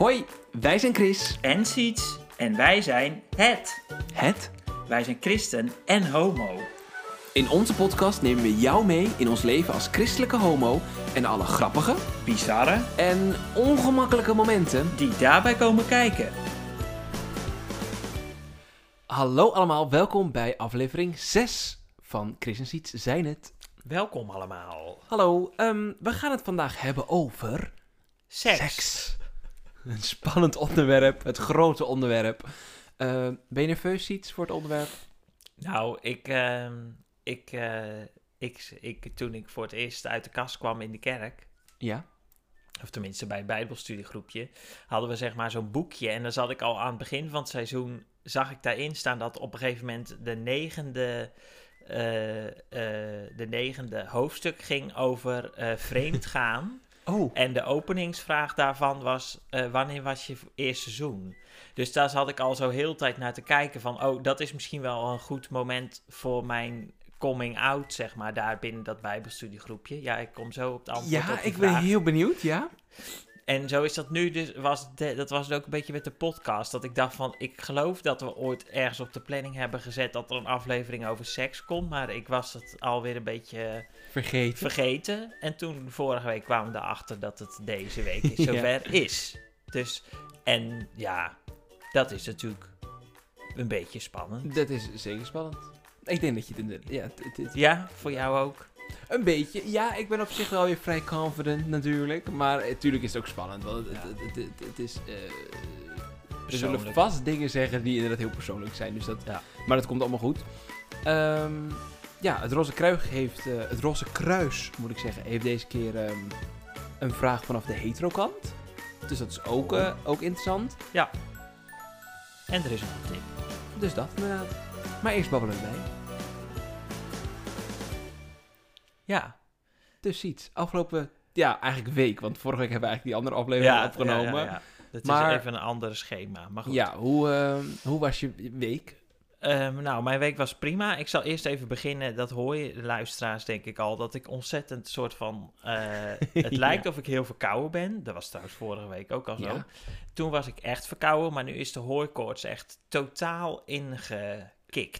Hoi, wij zijn Chris. en Siets. En wij zijn het. Het. Wij zijn christen en homo. In onze podcast nemen we jou mee in ons leven als christelijke homo en alle grappige Bizarre en ongemakkelijke momenten. die daarbij komen kijken. Hallo allemaal, welkom bij aflevering 6 van Chris en Siets zijn het. Welkom allemaal. Hallo, ehm, we gaan het vandaag hebben over Seks. Een spannend onderwerp, het grote onderwerp. Eh, ben je nerveus, Siets, voor het onderwerp? Nou, ik, ehm, ik, eh, ik, ik, toen ik voor het eerst uit de kast kwam in de kerk, Ja. of tenminste bij een bijbelstudiegroepje, hadden we zeg maar zo'n boekje. En dan zat ik al aan het begin van het seizoen, zag ik daarin staan dat op een gegeven moment de negende, eh, de negende hoofdstuk ging over vreemd gaan. Oh, En de openingsvraag daarvan was: eh, wanneer was je eerste seizoen? Dus daar zat ik al zo heel de tijd naar te kijken van, oh, dat is misschien wel een goed moment voor mijn coming out, zeg maar, daar binnen dat bijbelstudiegroepje. Ja, ik kom zo op het antwoord op ja, die ik ben heel benieuwd, ja. En zo is dat nu dus, was de- dat was het ook een beetje met de podcast, dat ik dacht van, ik geloof dat we ooit ergens op de planning hebben gezet dat er een aflevering over seks komt, maar ik was het alweer een beetje Vergeet. vergeten. En toen vorige week kwamen we erachter dat het deze week is, Ja. zover is. Dus, en ja, dat is natuurlijk een beetje spannend. Dat is zeker spannend. Ik denk dat je het. Ja, het- het- Ja, voor jou ook. Een beetje. Ja, ik ben op zich wel weer vrij confident natuurlijk. Maar natuurlijk is het ook spannend. Want het, Ja. het, het, het- het is... we zullen vast dingen zeggen die inderdaad heel persoonlijk zijn. Dus dat, Ja. Maar dat komt allemaal goed. Ehm, ja, het Roze Kruis heeft... eh, het Roze Kruis, moet ik zeggen, heeft deze keer ehm, een vraag vanaf de hetero kant. Dus dat is ook, eh, ook interessant. En er is een tip. Dus dat inderdaad. Maar eerst babbelen we Ja. Dus iets. Afgelopen, ja, eigenlijk week. Want vorige week hebben we eigenlijk die andere aflevering ja, opgenomen. Ja. Dat Maar- is even een ander schema. Maar goed. Ja, hoe, ehm, hoe was je week? Ehm, nou, mijn week was prima. Ik zal eerst even beginnen. Dat hoor je, luisteraars, denk ik al. Dat ik ontzettend soort van. eh, het Ja. lijkt of ik heel verkouden ben. Dat was trouwens vorige week ook al zo. Ja. Toen was ik echt verkouden, maar nu is de hooikoorts echt totaal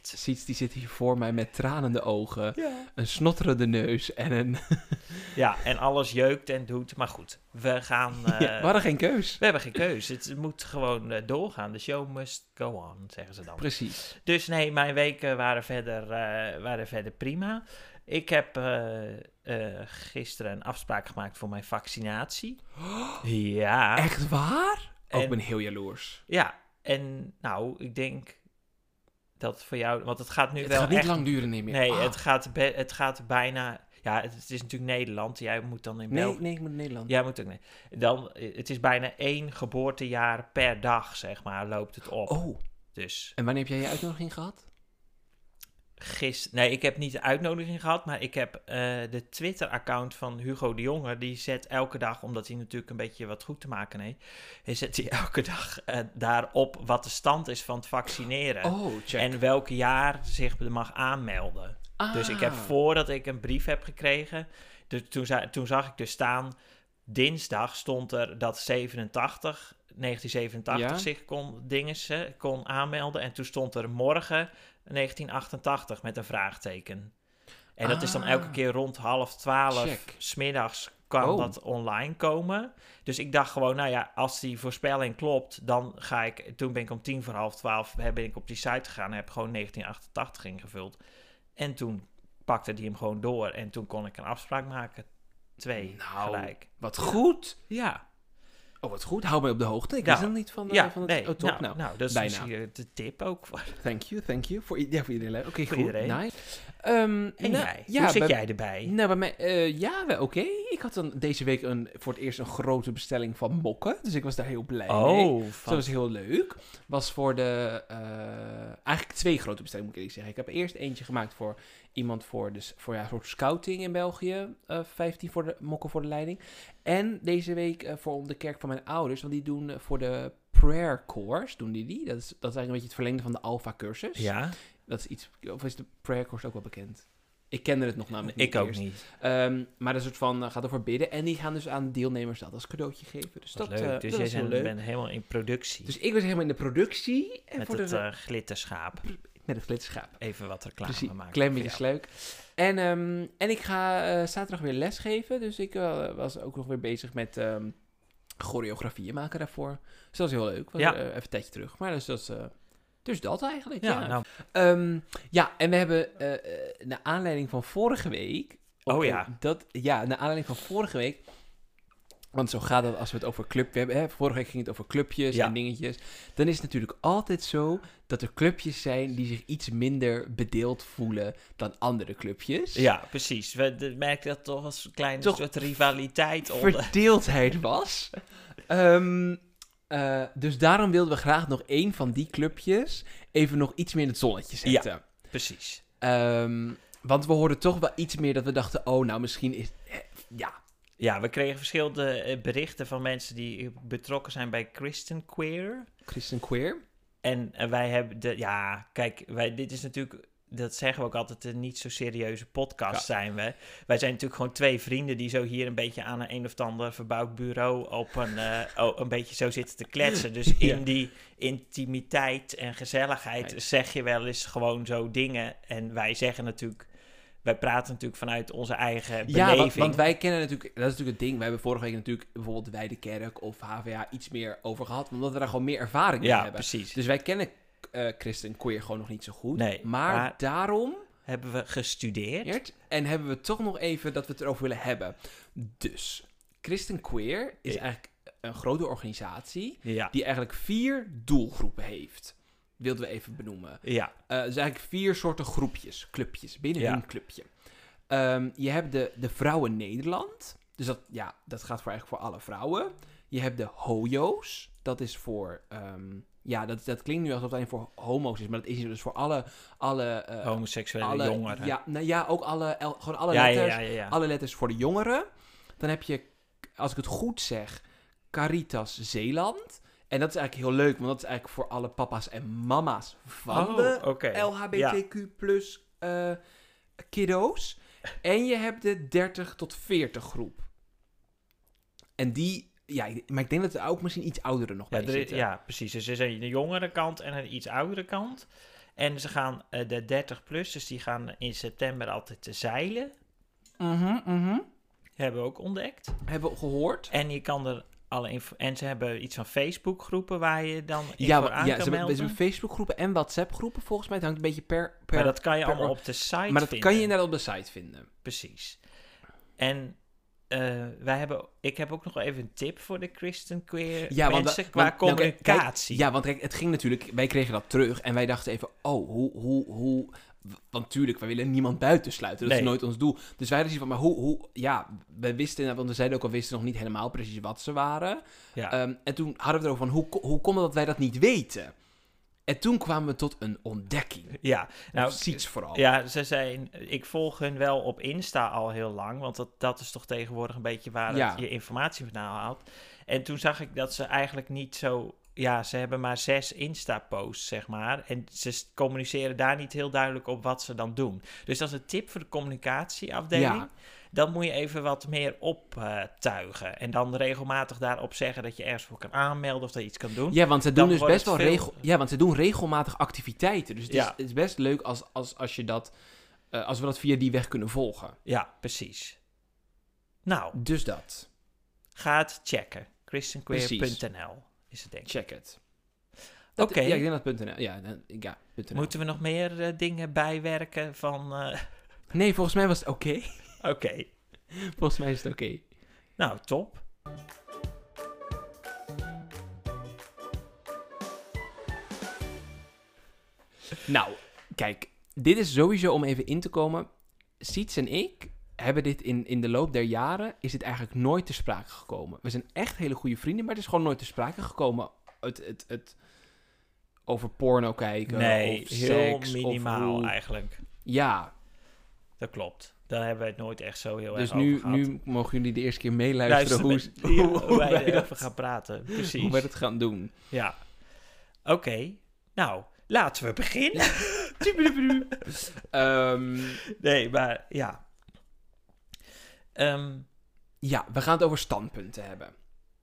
Siets die zit hier voor mij met tranende ogen, Ja. een snotterende neus en een... ja, en alles jeukt en doet. Maar goed, we gaan. eh, ja, we hadden geen keus. we hebben geen keuze. Het moet gewoon eh, doorgaan. De show must go on, zeggen ze dan. Precies. Dus nee, mijn weken waren verder, eh, waren verder prima. Ik heb eh, eh, gisteren een afspraak gemaakt voor mijn vaccinatie. Ja. Echt waar? Oh, ik En- ben heel jaloers. Ja, en nou, ik denk dat voor jou... Want het gaat nu Het wel gaat niet echt... lang duren niet meer. Nee, Ah. het, gaat be- het gaat bijna... Ja, het, het is natuurlijk Nederland. Jij moet dan in Nee, België... nee, ik moet Nederland. Jij moet ook... Nee. Dan, het is bijna één geboortejaar per dag, zeg maar, loopt het op. Oh, Dus en wanneer heb jij je uitnodiging gehad? Gisteren... Nee, ik heb niet de uitnodiging gehad, maar ik heb eh, de Twitter-account van Hugo de Jonge. Die zet elke dag, omdat hij natuurlijk een beetje wat goed te maken heeft... Hij zet hij elke dag eh, daarop wat de stand is van het vaccineren. Oh, check. En welk jaar zich mag aanmelden. Dus ik heb Ah. voordat ik een brief heb gekregen, dus toen, za- toen zag ik dus staan, dinsdag stond er dat 87, 1987 Ja. zich kon, dinges, hè, kon aanmelden. En toen stond er morgen 1988 met een vraagteken. En dat is dan Ah. elke keer rond half twaalf, Check. smiddags kan Oh. dat online komen. Dus ik dacht gewoon, nou ja, als die voorspelling klopt, dan ga ik... Toen ben ik om tien voor half twaalf ben ik op die site gegaan en heb gewoon 1988 ingevuld. En toen pakte die hem gewoon door en toen kon ik een afspraak maken. Twee, Nou, gelijk. Wat goed. Ja, Oh, wat goed. Hou mij op de hoogte. Ik wist nog niet van, eh, ja van het... nee, oh, top. nou, nou, nou, dat is bijna. eh, de tip ook. voor- Thank you, thank you. Voor, ja, voor iedereen. Oké, goed. iedereen. Nice. Ehm, En nou, jij, ja, hoe zit bij- jij erbij? Nou, bij mij, eh, ja, oké. Ik had dan deze week een, voor het eerst een grote bestelling van mokken. Dus ik was daar heel blij mee. oh, Dat was heel leuk. Was voor de, eh, eigenlijk twee grote bestellingen moet ik eerlijk zeggen. Ik heb eerst eentje gemaakt voor iemand voor, dus, voor ja, een soort scouting in België. eh 15 voor de mokken voor de leiding. En deze week eh, voor de kerk van mijn ouders. Want die doen eh, voor de prayer course, doen die die. Dat is, dat is eigenlijk een beetje het verlengde van de alpha cursus. ja, Dat is iets, of is de prayer course ook wel bekend? Ik kende het nog namelijk niet Ik ook eerst. niet. Ehm, maar een soort van uh, gaat over bidden. En die gaan dus aan deelnemers dat als cadeautje geven. Dus Wat dat, leuk. uh, dus dat jij bent, helemaal in productie. Dus ik was helemaal in de productie. En met voor het de, glitterschaap. Met het glitterschaap. Even wat reclame Precies, maken. klein voor beetje jou. leuk. En, ehm, en ik ga eh, zaterdag weer lesgeven. Dus ik eh, was ook nog weer bezig met ehm choreografieën maken daarvoor. Dus dat is heel leuk. Was Ja. er, eh, even een tijdje terug. Maar dus dat is... dus dat eigenlijk, Ja, ja. nou, Ehm, ja, en we hebben naar aanleiding van vorige week... Oh ja. Dat, ja, naar aanleiding van vorige week... Want zo gaat het als we het over club... Hebben, hè, vorige week ging het over clubjes Ja. en dingetjes. Dan is het natuurlijk altijd zo dat er clubjes zijn die zich iets minder bedeeld voelen dan andere clubjes. ja, precies. We merken dat toch als een kleine Toch soort rivaliteit onder. Verdeeldheid was. Ehm, eh, dus daarom wilden we graag nog één van die clubjes even nog iets meer in het zonnetje zetten. Precies. Ehm, want we hoorden toch wel iets meer dat we dachten, oh, nou misschien is... eh, Ja, Ja, we kregen verschillende eh, berichten van mensen die betrokken zijn bij Christian Queer. Christian Queer. En eh, wij hebben de, ja, kijk, wij, dit is natuurlijk, dat zeggen we ook altijd, een niet zo serieuze podcast Ja. zijn we. Wij zijn natuurlijk gewoon twee vrienden die zo hier een beetje aan een een of ander verbouwd bureau op een, eh, oh, een beetje zo zitten te kletsen. Dus Ja. in die intimiteit en gezelligheid zeg je wel eens gewoon zo dingen. En wij zeggen natuurlijk, wij praten natuurlijk vanuit onze eigen Ja, beleving. want, want wij kennen natuurlijk, dat is natuurlijk het ding. We hebben vorige week natuurlijk bijvoorbeeld de Wijde Kerk of HVA iets meer over gehad, omdat we daar gewoon meer ervaring mee ja, hebben. precies. Dus wij kennen eh Christian Queer gewoon nog niet zo goed. Nee, maar, maar- daarom Hebben we gestudeerd. En hebben we toch nog even dat we het erover willen hebben. Dus, Christian Queer is Ja. eigenlijk een grote organisatie Ja, die eigenlijk vier doelgroepen heeft. Wilden we even benoemen. ja, dus eigenlijk vier soorten groepjes, clubjes, binnen Ja. hun clubje. Ehm, je hebt de, de Vrouwen Nederland. Dus dat, ja, dat gaat voor eigenlijk voor alle vrouwen. Je hebt de Hojo's. Dat is voor... ehm, ja, dat, dat klinkt nu alsof het alleen voor homo's is. Maar dat is dus voor alle... alle eh, homoseksuele alle, jongeren. Ja, nou ja, ook alle, el- gewoon alle ja, letters. ja. Alle letters voor de jongeren. Dan heb je, als ik het goed zeg, Caritas Zeeland. En dat is eigenlijk heel leuk, want dat is eigenlijk voor alle papa's en mama's van Oh, de oké. LHBTQ plus eh, kiddo's. En je hebt de 30 tot 40 groep. En die, ja, maar ik denk dat er ook misschien iets ouderen nog Ja, bij is- zitten. ja, precies. Dus er is een jongere kant en een iets oudere kant. En ze gaan eh, de 30 plus, dus die gaan in september altijd te zeilen. Mhm, mhm. Hebben we ook ontdekt. Hebben we gehoord. En je kan er alle en ze hebben iets van Facebook groepen waar je dan in Ja, voor aan ja kan ze, melden. hebben Facebookgroepen en WhatsApp-groepen volgens mij. Het hangt een beetje per... per maar dat kan je per- allemaal op de site maar dat vinden. kan je inderdaad op de site vinden. Precies. En eh, wij hebben, ik heb ook nog even een tip voor de Christian queer Ja, mensen qua want- nou, kijk, communicatie. Ja, want het ging natuurlijk... Wij kregen dat terug en wij dachten even... Oh, hoe... hoe, hoe want natuurlijk, wij willen niemand buitensluiten. Dat is nooit ons doel. Dus wij hadden zoiets van, maar hoe... hoe ja, we wisten... Want we zeiden ook al, we wisten nog niet helemaal precies wat ze waren. ja. Ehm, en toen hadden we erover van, hoe, hoe kon het dat wij dat niet weten? En toen kwamen we tot een ontdekking. ja. Nou, ziets vooral. Ja, ze zijn, ik volg hun wel op Insta al heel lang, want dat, dat is toch tegenwoordig een beetje waar Ja. je informatie vandaan haalt. En toen zag ik dat ze eigenlijk niet zo, ja, ze hebben maar zes Insta-posts, zeg maar. En ze communiceren daar niet heel duidelijk op wat ze dan doen. Dus dat is een tip voor de communicatieafdeling. Ja. Dan moet je even wat meer optuigen. en dan regelmatig daarop zeggen dat je ergens voor kan aanmelden of dat je iets kan doen. Ja, want ze doen Dan dus best wel veel- regel, ja, want ze doen regelmatig activiteiten. Dus het, is, Ja. het is best leuk als, als, als, je dat, eh, als we dat via die weg kunnen volgen. Ja, precies. Nou, Dus dat. ga het checken. christianqueer.nl is het denk ik. Check. Dat- Oké. Ja, ik denk dat .nl. Ja, dan- ja .nl. Moeten we nog meer eh, dingen bijwerken van... eh, Nee, volgens mij was het oké. Oké, volgens mij is het oké. nou top. Nou, kijk. Dit is sowieso om even in te komen. Siets en ik hebben dit in, in de loop der jaren... is dit eigenlijk nooit ter sprake gekomen. We zijn echt hele goede vrienden... maar het is gewoon nooit ter sprake gekomen... het, het, het over porno kijken Nee, of heel minimaal hoe- eigenlijk. Ja, Dat klopt. Daar hebben we het nooit echt zo heel dus erg over nu, gehad. nu mogen jullie de eerste keer meeluisteren Luisteren hoe, met- hoe, ja, hoe wij erover gaan praten. Precies. hoe wij dat gaan doen. Ja. Oké, nou, laten we beginnen. Ehm, Nee, maar ja. Ehm, ja, we gaan het over standpunten hebben.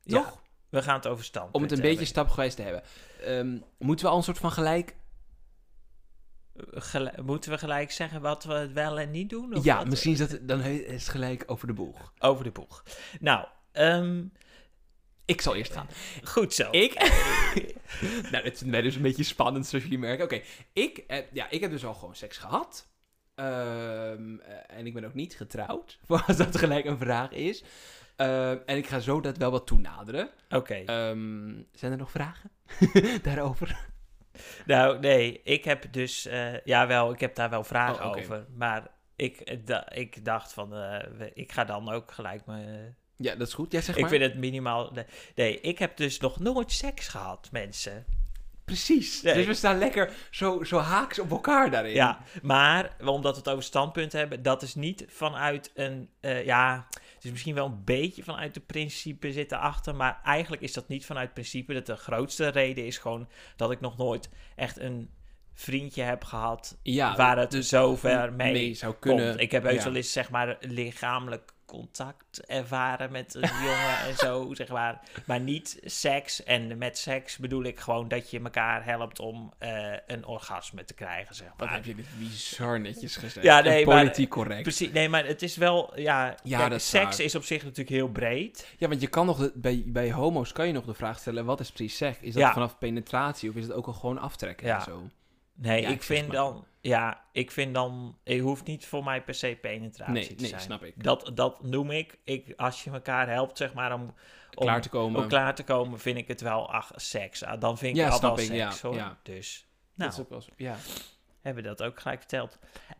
ja, Toch? we gaan het over stand. Om het een beetje stapgewijs te hebben. Ehm, moeten we al een soort van gelijk... Gel- moeten we gelijk zeggen wat we wel en niet doen? Of ja, wat? misschien is dat dan is het gelijk over de boeg. Over de boeg. Nou, ehm, Ik zal eerst gaan. goed zo. Ik? nou, het is mij dus een beetje spannend, zoals jullie merken. Oké, ik, eh, ja, ik heb dus al gewoon seks gehad. Ehm, eh, en ik ben ook niet getrouwd, voor als dat gelijk een vraag is. Ehm, en ik ga zo dat wel wat toenaderen. Oké. Ehm, zijn er nog vragen daarover? Nou, nee, ik heb dus, eh jawel, ik heb daar wel vragen Oh, over. Maar ik, eh, da- ik dacht van, ik ga dan ook gelijk me... Ja, dat is goed. Ja, zeg ik maar. vind het minimaal... nee, Nee, ik heb dus nog nooit seks gehad, mensen. Precies. Nee. Dus we staan lekker zo, zo haaks op elkaar daarin. Ja, maar omdat we het over standpunt hebben, dat is niet vanuit een, eh, ja, het is misschien wel een beetje vanuit de principe zitten achter, maar eigenlijk is dat niet vanuit principe. Dat de grootste reden is gewoon dat ik nog nooit echt een vriendje heb gehad Ja, waar het dus zo ver mee, mee zou kunnen. komt. Ik heb heus ja. wel eens, zeg maar, lichamelijk contact ervaren met een jongen en zo, zeg maar. Maar niet seks. En met seks bedoel ik gewoon dat je elkaar helpt om eh, een orgasme te krijgen, zeg Wat maar. heb je dit bizar netjes gezegd. Ja, En nee, maar- politiek correct. Precies, nee, maar het is wel, ja, Ja, kijk, is seks waar. is op zich natuurlijk heel breed. Ja, want je kan nog, de- bij, bij homo's kan je nog de vraag stellen, wat is precies seks? Is dat Ja. vanaf penetratie of is het ook al gewoon aftrekken Ja. en zo? Nee, Ja, ik vind maar. dan, ja, ik vind dan, het hoeft niet voor mij per se penetratie Nee, te nee, zijn. snap ik. Dat, dat noem ik, ik, als je elkaar helpt, zeg maar, om, om Klaar te komen. om klaar te komen, vind ik het wel, ach, seks. Ah, dan vind ik Ja, het al wel ik, seks, ja, hoor. ja. Dus, Dat nou, is ook wel zo- ja. Hebben dat ook gelijk verteld.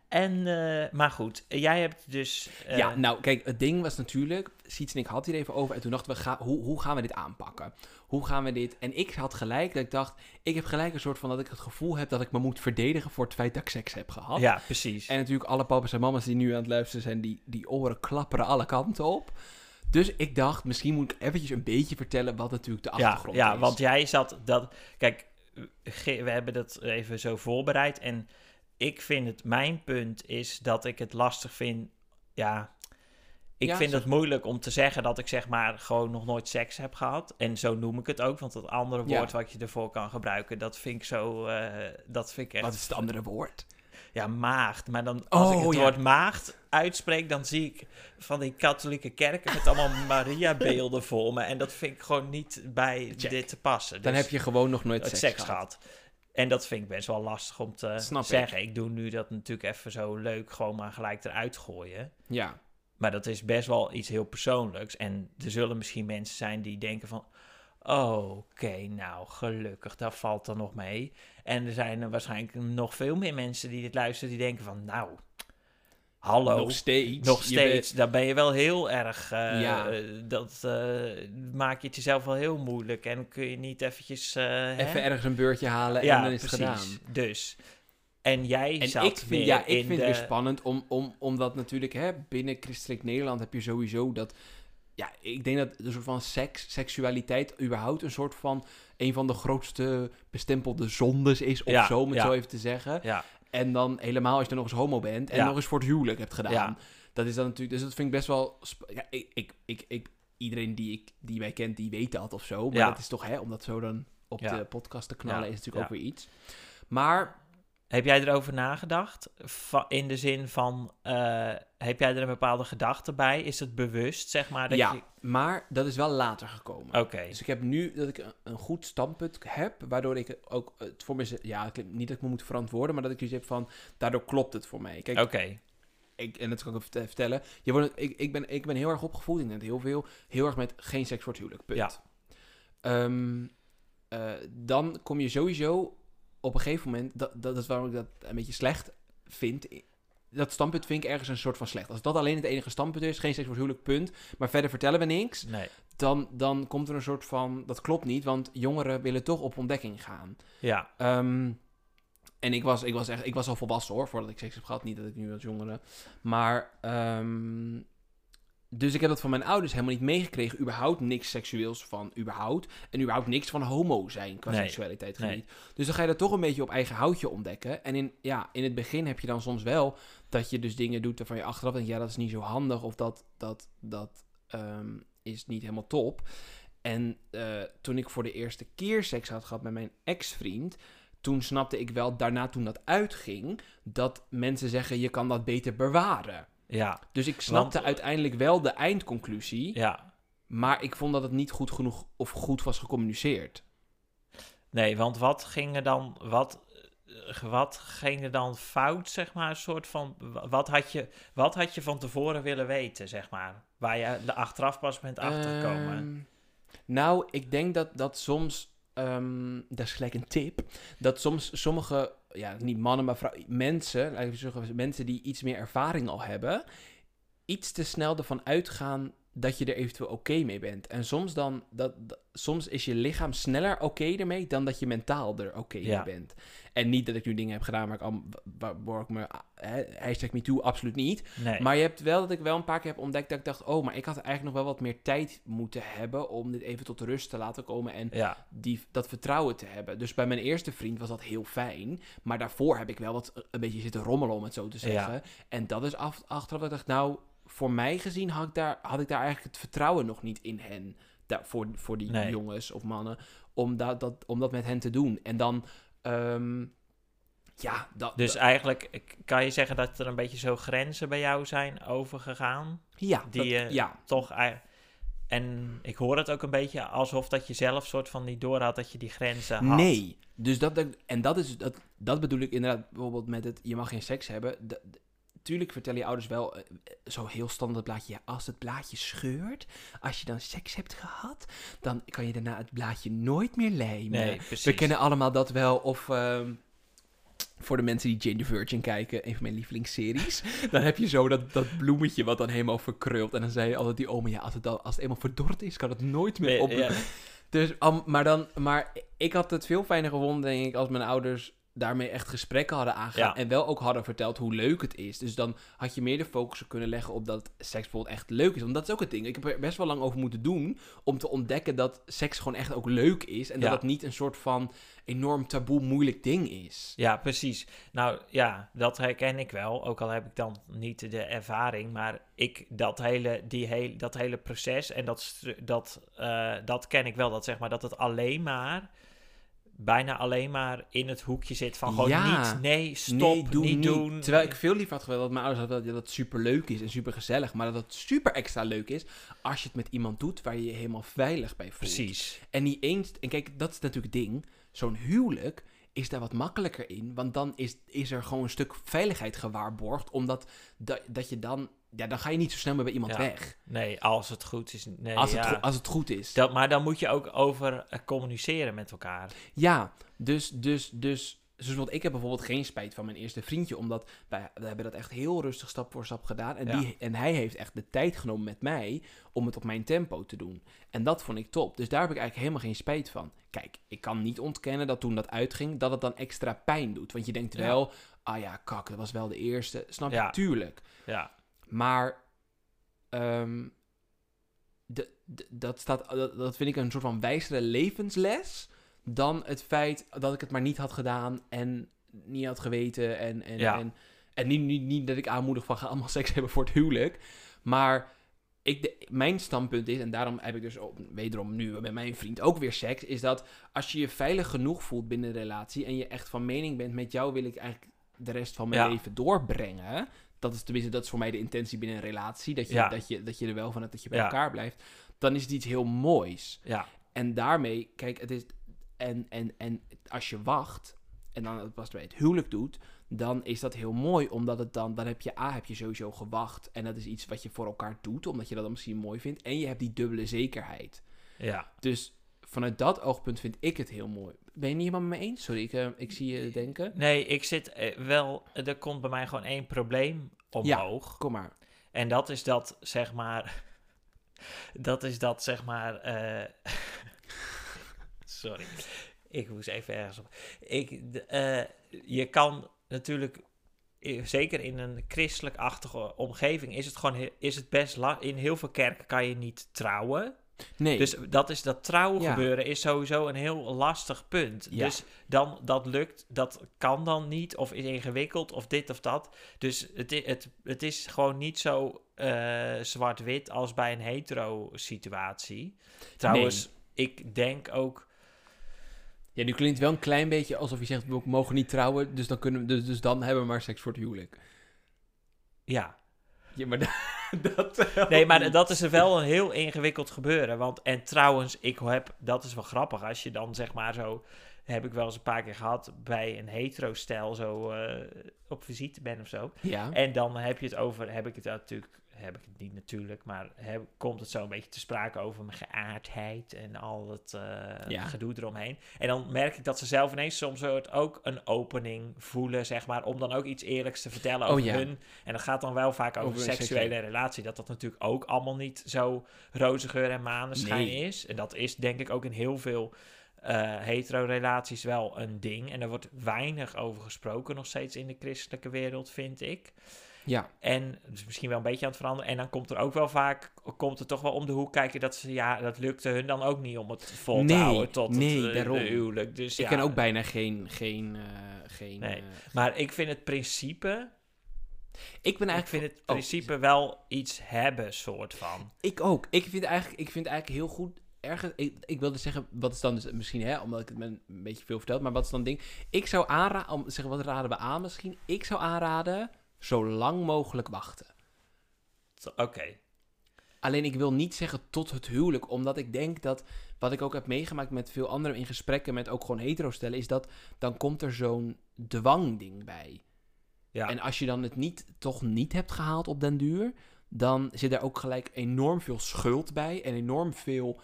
En, eh, maar goed, jij hebt dus... eh, ja, nou kijk, het ding was natuurlijk, Siets en ik hadden hier even over en toen dachten we, ga, hoe, hoe gaan we dit aanpakken? Hoe gaan we dit? En ik had gelijk dat ik dacht, ik heb gelijk een soort van dat ik het gevoel heb dat ik me moet verdedigen voor het feit dat ik seks heb gehad. ja, precies. En natuurlijk alle papa's en mama's die nu aan het luisteren zijn, die, die oren klapperen alle kanten op. Dus ik dacht, misschien moet ik eventjes een beetje vertellen wat natuurlijk de ja, achtergrond ja, is. want jij zat dat. Kijk, we hebben dat even zo voorbereid. En ik vind het, mijn punt is dat ik het lastig vind. Ja, ik Ja, vind zeg- het moeilijk om te zeggen dat ik zeg maar gewoon nog nooit seks heb gehad. En zo noem ik het ook, want dat andere Ja. woord wat je ervoor kan gebruiken, dat vind ik zo. eh, dat vind ik echt. Wat is het andere woord? Ja, maagd. Maar dan, als ik Oh, het ja. woord maagd uitspreek, dan zie ik van die katholieke kerken met allemaal Maria-beelden voor me. En dat vind ik gewoon niet bij Check. dit te passen. Dan Dus heb je gewoon nog nooit seks, seks, gehad. En dat vind ik best wel lastig om te Snap ik. zeggen. Ik. doe nu dat natuurlijk even zo leuk, gewoon maar gelijk eruit gooien. Ja. Maar dat is best wel iets heel persoonlijks. En er zullen misschien mensen zijn die denken van... "Oh, Oké, nou gelukkig, dat valt er nog mee. En er zijn er waarschijnlijk nog veel meer mensen die dit luisteren... die denken van, nou, hallo, Nog steeds. nog steeds, daar ben je wel heel erg. eh, Ja. dat eh, maak je het jezelf wel heel moeilijk. En kun je niet eventjes. eh, hè? Even ergens een beurtje halen ja, en dan is het gedaan. Dus. En jij En zat ik vind, ja, ik in vind het weer spannend, om, om, omdat natuurlijk hè, binnen Christelijk Nederland heb je sowieso dat... Ja, ik denk dat een soort van seks, seksualiteit überhaupt een soort van... een van de grootste bestempelde zondes is, of Ja, zo, om het ja. zo even te zeggen. Ja, En dan helemaal als je dan nog eens homo bent en nog eens voor het huwelijk hebt gedaan. Dat is dan natuurlijk... Dus dat vind ik best wel... Ja, ik, ik, ik, ik, iedereen die, ik, die mij kent, die weet dat of zo. Maar dat is toch, hè, om dat zo dan op de podcast te knallen, is natuurlijk ook weer iets. Maar Heb jij erover nagedacht? In de zin van, eh, heb jij er een bepaalde gedachte bij? Is het bewust, zeg maar? Dat ja, Je... maar dat is wel later gekomen. Oké, Dus ik heb nu dat ik een, goed standpunt heb, waardoor ik ook het voor mezelf, ja, het niet dat ik me moet verantwoorden, maar dat ik dus heb van, daardoor klopt het voor mij. Kijk, oké. ik, en dat kan ik even vertellen. Je wordt, ik, ik, ben, ik ben heel erg opgevoed, ik denk heel veel, heel erg met geen seks voor het huwelijk, punt. Ja. Ehm, eh, dan kom je sowieso op een gegeven moment, dat, dat is waarom ik dat een beetje slecht vind. Dat standpunt vind ik ergens een soort van slecht. Als dat alleen het enige standpunt is, geen seks huwelijk, punt. Maar verder vertellen we niks Nee, dan, dan komt er een soort van... Dat klopt niet, want jongeren willen toch op ontdekking gaan. ja, Ehm, en ik was, ik, was echt, ik was al volwassen hoor, voordat ik seks heb gehad. Niet dat ik nu als jongere... Maar ehm, dus ik heb dat van mijn ouders helemaal niet meegekregen. Überhaupt niks seksueels van überhaupt. En überhaupt niks van homo zijn qua Nee, seksualiteit nee. Dus dan ga je dat toch een beetje op eigen houtje ontdekken. En in, ja, in het begin heb je dan soms wel dat je dus dingen doet waarvan je achteraf denkt... ja, dat is niet zo handig of dat, dat, dat ehm, is niet helemaal top. En eh, toen ik voor de eerste keer seks had gehad met mijn ex-vriend... toen snapte ik wel, daarna toen dat uitging... dat mensen zeggen, je kan dat beter bewaren. Ja, Dus ik snapte Want- uiteindelijk wel de eindconclusie... ja. Maar ik vond dat het niet goed genoeg of goed was gecommuniceerd. Nee, want wat ging er dan, wat, eh, wat ging er dan fout, zeg maar, een soort van, wa- wat had je, wat had je van tevoren willen weten, zeg maar, waar je de achteraf pas bent achtergekomen? Ehm, nou, ik denk dat, dat soms, ehm, dat is gelijk een tip, dat soms sommige, ja, niet mannen, maar vrouwen, mensen, zeggen, mensen die iets meer ervaring al hebben, iets te snel ervan uitgaan dat je er eventueel oké mee bent. En soms dan, dat, dat- soms is je lichaam sneller oké ermee dan dat je mentaal er oké Ja. mee bent. En niet dat ik nu dingen heb gedaan waar ik al, waar, waar ik me, hè, hashtag me toe, absoluut niet. nee. Maar je hebt wel dat ik wel een paar keer heb ontdekt dat ik dacht, oh, maar ik had eigenlijk nog wel wat meer tijd moeten hebben om dit even tot rust te laten komen en ja, die, dat vertrouwen te hebben. Dus bij mijn eerste vriend was dat heel fijn, maar daarvoor heb ik wel wat een beetje zitten rommelen om het zo te zeggen. En dat is af, achteraf dat ik dacht, nou, voor mij gezien had ik daar, had ik daar eigenlijk het vertrouwen nog niet in hen, daar, voor, voor die Nee. jongens of mannen, om dat, dat, om dat met hen te doen. En dan, ehm, ja, dat, dus eigenlijk kan je zeggen dat er een beetje zo grenzen bij jou zijn overgegaan, ja, die dat- je ja, toch en ik hoor het ook een beetje alsof dat je zelf soort van niet door had dat je die grenzen had. Nee. Dus dat, en dat, is, dat, dat bedoel ik inderdaad bijvoorbeeld met het je mag geen seks hebben. Tuurlijk vertellen je ouders wel eh, eh, zo heel standaard blaadje. Ja, als het blaadje scheurt, als je dan seks hebt gehad, dan kan je daarna het blaadje nooit meer lijmen. Nee, precies. We kennen allemaal dat wel. Of ehm, voor de mensen die Jane the Virgin kijken, een van mijn lievelingsseries. dan heb je zo dat, dat bloemetje wat dan helemaal verkrult. En dan zei je altijd die oma, ja, als het, dan, als het eenmaal verdord is, kan het nooit meer Nee, op. ja. Dus, maar, dan, maar ik had het veel fijner gevonden, denk ik, als mijn ouders daarmee echt gesprekken hadden aangegaan. Ja. En wel ook hadden verteld hoe leuk het is. Dus dan had je meer de focus kunnen leggen op dat seks bijvoorbeeld echt leuk is. Want dat is ook het ding. Ik heb er best wel lang over moeten doen om te ontdekken dat seks gewoon echt ook leuk is. En dat het niet een soort van enorm taboe moeilijk ding is. Ja, precies. Nou ja, dat herken ik wel. Ook al heb ik dan niet de ervaring. Maar ik, dat hele, die heel, dat hele proces en dat, dat, eh, dat ken ik wel. Dat zeg maar dat het alleen maar, bijna alleen maar in het hoekje zit van gewoon Ja. niet, nee, stop, nee, doe niet, niet. doen. Terwijl ik veel liever had gewild dat mijn ouders hadden dat dat het super leuk is en super gezellig. Maar dat het super extra leuk is als je het met iemand doet waar je je helemaal veilig bij voelt. Precies. En niet eens, en kijk, dat is natuurlijk het ding. Zo'n huwelijk is daar wat makkelijker in. Want dan is, is er gewoon een stuk veiligheid gewaarborgd. Omdat dat, dat je dan, ja, dan ga je niet zo snel meer bij iemand Ja. weg. Nee, als het goed is. Nee, als, het, ja. als het goed is. dat, maar dan moet je ook over eh, communiceren met elkaar. Ja, dus, dus, dus, dus bijvoorbeeld, ik heb bijvoorbeeld geen spijt van mijn eerste vriendje, omdat wij, we hebben dat echt heel rustig stap voor stap gedaan. En, Ja. die, en hij heeft echt de tijd genomen met mij om het op mijn tempo te doen. En dat vond ik top. Dus daar heb ik eigenlijk helemaal geen spijt van. Kijk, ik kan niet ontkennen dat toen dat uitging, dat het dan extra pijn doet. Want je denkt wel, ah ja, kak, dat was wel de eerste. Snap je? Tuurlijk. Ja, Maar ehm, de, de- dat, staat, dat, dat vind ik een soort van wijzere levensles dan het feit dat ik het maar niet had gedaan en niet had geweten. En, en, Ja. en, en niet, niet, niet dat ik aanmoedig van ga allemaal seks hebben voor het huwelijk. Maar ik de, mijn standpunt is, en daarom heb ik dus ook, wederom nu met mijn vriend ook weer seks, is dat als je je veilig genoeg voelt binnen een relatie en je echt van mening bent, met jou wil ik eigenlijk de rest van mijn Ja. leven doorbrengen. Dat is tenminste, dat is voor mij de intentie binnen een relatie. Dat je, Ja. dat je, dat je er wel van hebt dat je bij Ja. elkaar blijft. Dan is het iets heel moois. ja, En daarmee, kijk, het is. En, en, en als je wacht. En dan het pas bij het huwelijk doet. Dan is dat heel mooi. Omdat het dan. Dan heb je A. Heb je sowieso gewacht. En dat is iets wat je voor elkaar doet. Omdat je dat dan misschien mooi vindt. En je hebt die dubbele zekerheid. ja. Dus vanuit dat oogpunt vind ik het heel mooi. Ben je niet helemaal met me eens? Sorry, ik, eh, ik zie je denken. Nee, ik zit eh, wel... Er komt bij mij gewoon één probleem omhoog. Kom maar. En dat is dat, zeg maar. Dat is dat, zeg maar. eh, sorry. Ik moest even ergens op. Ik, je kan natuurlijk zeker in een christelijk-achtige omgeving, is het gewoon is het best la- In heel veel kerken kan je niet trouwen. Nee. Dus dat, is, dat trouwen Ja. gebeuren is sowieso een heel lastig punt. Ja. Dus dan, dat lukt, dat kan dan niet, of is ingewikkeld, of dit of dat. Dus het, het, het is gewoon niet zo eh, zwart-wit als bij een hetero-situatie. Trouwens, ik denk ook... Ja, nu klinkt wel een klein beetje alsof je zegt, we mogen niet trouwen, dus dan, kunnen we, dus, dus dan hebben we maar seks voor het huwelijk. Ja, Ja, maar dat... Nee, maar dat is er wel een heel ingewikkeld gebeuren. Want, en trouwens, ik heb, dat is wel grappig, als je dan zeg maar zo, heb ik wel eens een paar keer gehad, bij een hetero-stijl zo eh, op visite ben of zo. Ja. En dan heb je het over, heb ik het natuurlijk, heb ik het niet natuurlijk, maar heb, komt het zo een beetje te sprake over mijn geaardheid en al het eh, Ja. gedoe eromheen. En dan merk ik dat ze zelf ineens soms ook een opening voelen, zeg maar, om dan ook iets eerlijks te vertellen Oh, over ja. hun. En dat gaat dan wel vaak over, seksuele relatie, dat dat natuurlijk ook allemaal niet zo roze geur en maneschijn Nee. is. En dat is denk ik ook in heel veel eh hetero-relaties wel een ding. En er wordt weinig over gesproken nog steeds in de christelijke wereld, vind ik. Ja. En dus misschien wel een beetje aan het veranderen. En dan komt er ook wel vaak, komt er toch wel om de hoek kijken dat ze, ja, dat lukte hun dan ook niet om het vol te Nee, houden tot nee, het daarom. huwelijk. Dus Ik ja, ken ook bijna geen... geen, eh, geen Nee. eh, maar ik vind het principe, ik ben ik eigenlijk... vind het oh, principe wel iets hebben, soort van. Ik ook. Ik vind eigenlijk, ik vind eigenlijk heel goed. Ergens, ik, ik wilde zeggen, wat is dan dus misschien, hè, omdat ik het me een beetje veel vertel, maar wat is dan het ding? Ik zou aanraden, om zeggen, wat raden we aan misschien? Ik zou aanraden, zo lang mogelijk wachten. Oké, Alleen ik wil niet zeggen tot het huwelijk, omdat ik denk dat, wat ik ook heb meegemaakt met veel anderen in gesprekken met ook gewoon hetero stellen, is dat dan komt er zo'n dwangding bij. ja. En als je dan het niet, toch niet hebt gehaald op den duur, dan zit er ook gelijk enorm veel schuld bij en enorm veel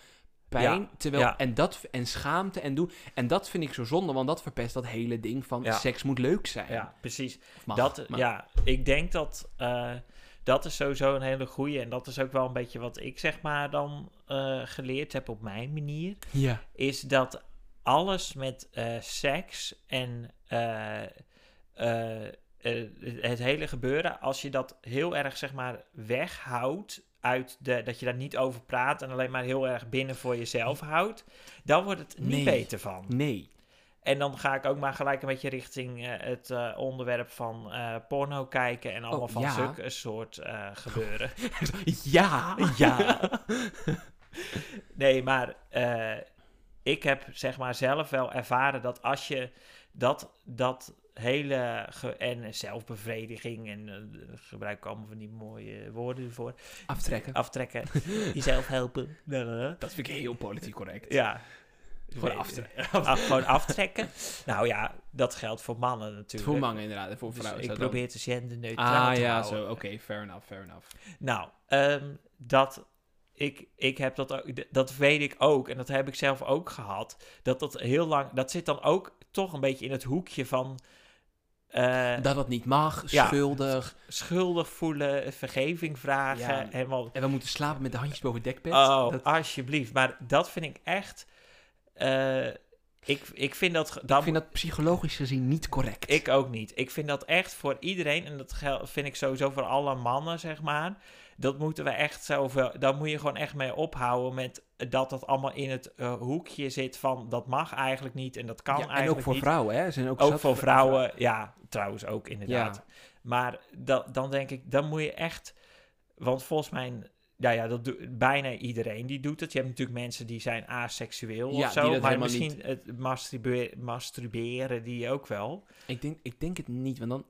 pijn. Ja, terwijl, ja. en, dat, en schaamte en doen. En dat vind ik zo zonde, want dat verpest dat hele ding van Ja. seks moet leuk zijn. ja, precies. Mag, dat, maar- Ja, ik denk dat eh, dat is sowieso een hele goeie. En dat is ook wel een beetje wat ik zeg maar dan eh, geleerd heb op mijn manier. Ja. Is dat alles met eh, seks en het hele gebeuren, als je dat heel erg zeg maar weghoudt uit de, dat je daar niet over praat en alleen maar heel erg binnen voor jezelf houdt, dan wordt het niet Nee. beter van. Nee. En dan ga ik ook maar gelijk een beetje richting eh, het eh, onderwerp van eh, porno kijken en allemaal Oh, van ja. zulke soort eh, gebeuren. ja. Ja. nee, maar ik heb zeg maar zelf wel ervaren dat als je dat, dat hele en zelfbevrediging en eh, gebruik ik allemaal van die mooie woorden ervoor Aftrekken. aftrekken, jezelf helpen. Dat vind ik heel politiek correct. Ja. Gewoon aftrekken. af- gewoon aftrekken. Nou ja, dat geldt voor mannen natuurlijk. Voor mannen inderdaad, en voor Dus vrouwen. ik zou dan- probeer te genderneutraal Ah te ja, houden. zo. Oké, fair enough, fair enough. Nou, ehm, dat, ik, ik heb dat ook, dat weet ik ook, en dat heb ik zelf ook gehad, dat dat heel lang, dat zit dan ook toch een beetje in het hoekje van eh, Dat het niet mag, Ja. schuldig. schuldig voelen, vergeving vragen, Ja. helemaal, En we moeten slapen met de handjes boven het dekbed. oh, Dat- alsjeblieft, maar dat vind ik echt, eh, ik, ik vind dat, dan, ik vind dat psychologisch gezien niet correct. Ik ook niet. Ik vind dat echt voor iedereen, en dat vind ik sowieso voor alle mannen, zeg maar. Dat moeten we echt zoveel. Daar moet je gewoon echt mee ophouden met dat dat allemaal in het eh, hoekje zit van dat mag eigenlijk niet en dat kan Ja, en eigenlijk ook voor niet. vrouwen, hè? Zijn ook, Ook voor vrou- vrouwen, ja, trouwens ook inderdaad. Ja. Maar dat, dan denk ik, dan moet je echt, want volgens mij, nou ja, dat doet bijna iedereen die doet het. Je hebt natuurlijk mensen die zijn aseksueel Ja, of zo, maar misschien het masturbe- masturberen die ook wel. Ik denk, ik denk het niet, want dan...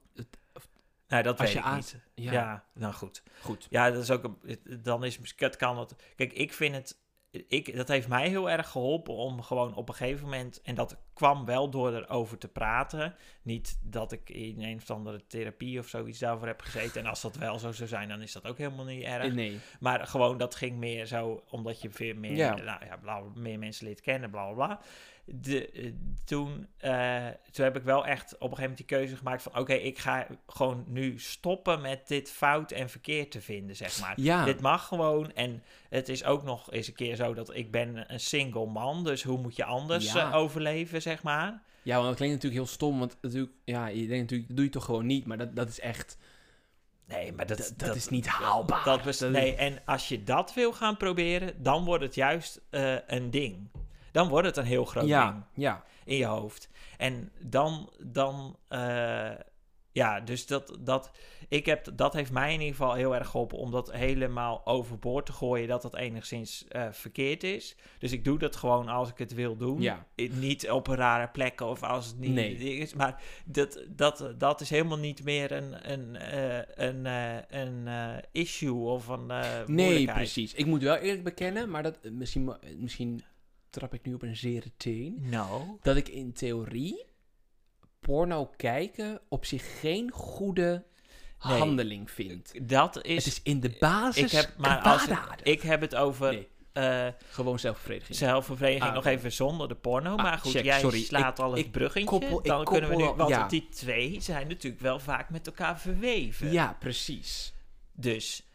Nou, dat Als weet je ik niet. ja, Ja. nou goed. goed. Ja, dat is ook een, dan is misschien- het kan het. Kijk, ik vind het. Ik, dat heeft mij heel erg geholpen om gewoon op een gegeven moment. En dat kwam wel door erover te praten. Niet dat ik in een of andere therapie of zoiets daarvoor heb gezeten. En als dat wel zo zou zijn, dan is dat ook helemaal niet erg. Nee. Maar gewoon, dat ging meer zo, omdat je veel meer, Ja. nou, ja, bla, meer mensen leert kennen, bla bla bla. De, eh, toen, eh, toen heb ik wel echt op een gegeven moment die keuze gemaakt van... oké, ik ga gewoon nu stoppen met dit fout en verkeerd te vinden, zeg maar. Ja. Dit mag gewoon en het is ook nog eens een keer zo dat ik ben een single man... dus hoe moet je anders Ja. eh, overleven, zeg maar. Ja, want dat klinkt natuurlijk heel stom, want natuurlijk, ja, je denkt natuurlijk, dat doe je toch gewoon niet, maar dat, dat is echt, Nee, maar dat, dat, dat is niet haalbaar. Dat was, nee, en als je dat wil gaan proberen, dan wordt het juist eh, een ding. Dan wordt het een heel groot ding ja, ja, in je hoofd. En dan, dan eh, ja, dus dat, dat, ik heb, dat heeft mij in ieder geval heel erg geholpen om dat helemaal overboord te gooien, dat dat enigszins eh, verkeerd is. Dus ik doe dat gewoon als ik het wil doen. ja. Niet op een rare plek of als het niet Nee. is. Maar dat, dat, dat is helemaal niet meer een, een, eh, een, eh, een issue of een Nee, precies. Ik moet wel eerlijk bekennen, maar dat, misschien, misschien trap ik nu op een zere teen, Nou, dat ik in theorie porno kijken op zich geen goede Nee. handeling vind. dat is... het is in de basis ik heb, maar als ik heb het over Nee, eh, gewoon zelfbevrediging. zelfververeniging Ah, nog even zonder de porno. maar goed, check, jij sorry. slaat Ik- al het bruggetje. koppel- dan kunnen we nu... Want ja. die twee zijn natuurlijk wel vaak met elkaar verweven. Ja, precies. Dus,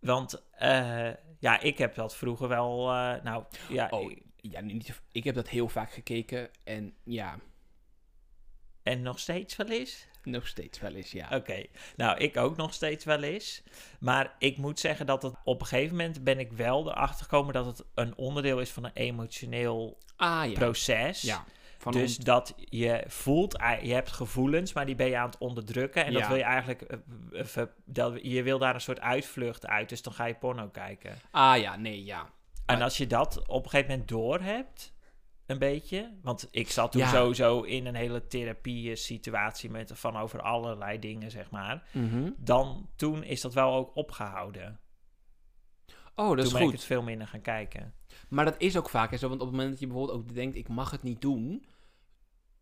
want eh, ja, ik heb dat vroeger wel... eh, nou, ja, Oh, ja, niet, ik heb dat heel vaak gekeken en ja, en nog steeds wel eens? nog steeds wel eens, ja. Oké, nou, ik ook nog steeds wel eens. Maar ik moet zeggen dat het op een gegeven moment ben ik wel erachter gekomen dat het een onderdeel is van een emotioneel Ah ja, proces. ja. Van dus ont- dat je voelt, je hebt gevoelens, maar die ben je aan het onderdrukken. En dat wil je eigenlijk, eh, eh, dat, je wil daar een soort uitvlucht uit, dus dan ga je porno kijken. ah ja, nee, ja. En als je dat op een gegeven moment door hebt, een beetje, want ik zat toen Ja. sowieso in een hele therapie-situatie met van over allerlei dingen, zeg maar. Mhm. Dan toen is dat wel ook opgehouden. Oh, dat toen is ben ik goed. het veel minder gaan kijken. Maar dat is ook vaak hè, zo, want op het moment dat je bijvoorbeeld ook denkt, ik mag het niet doen,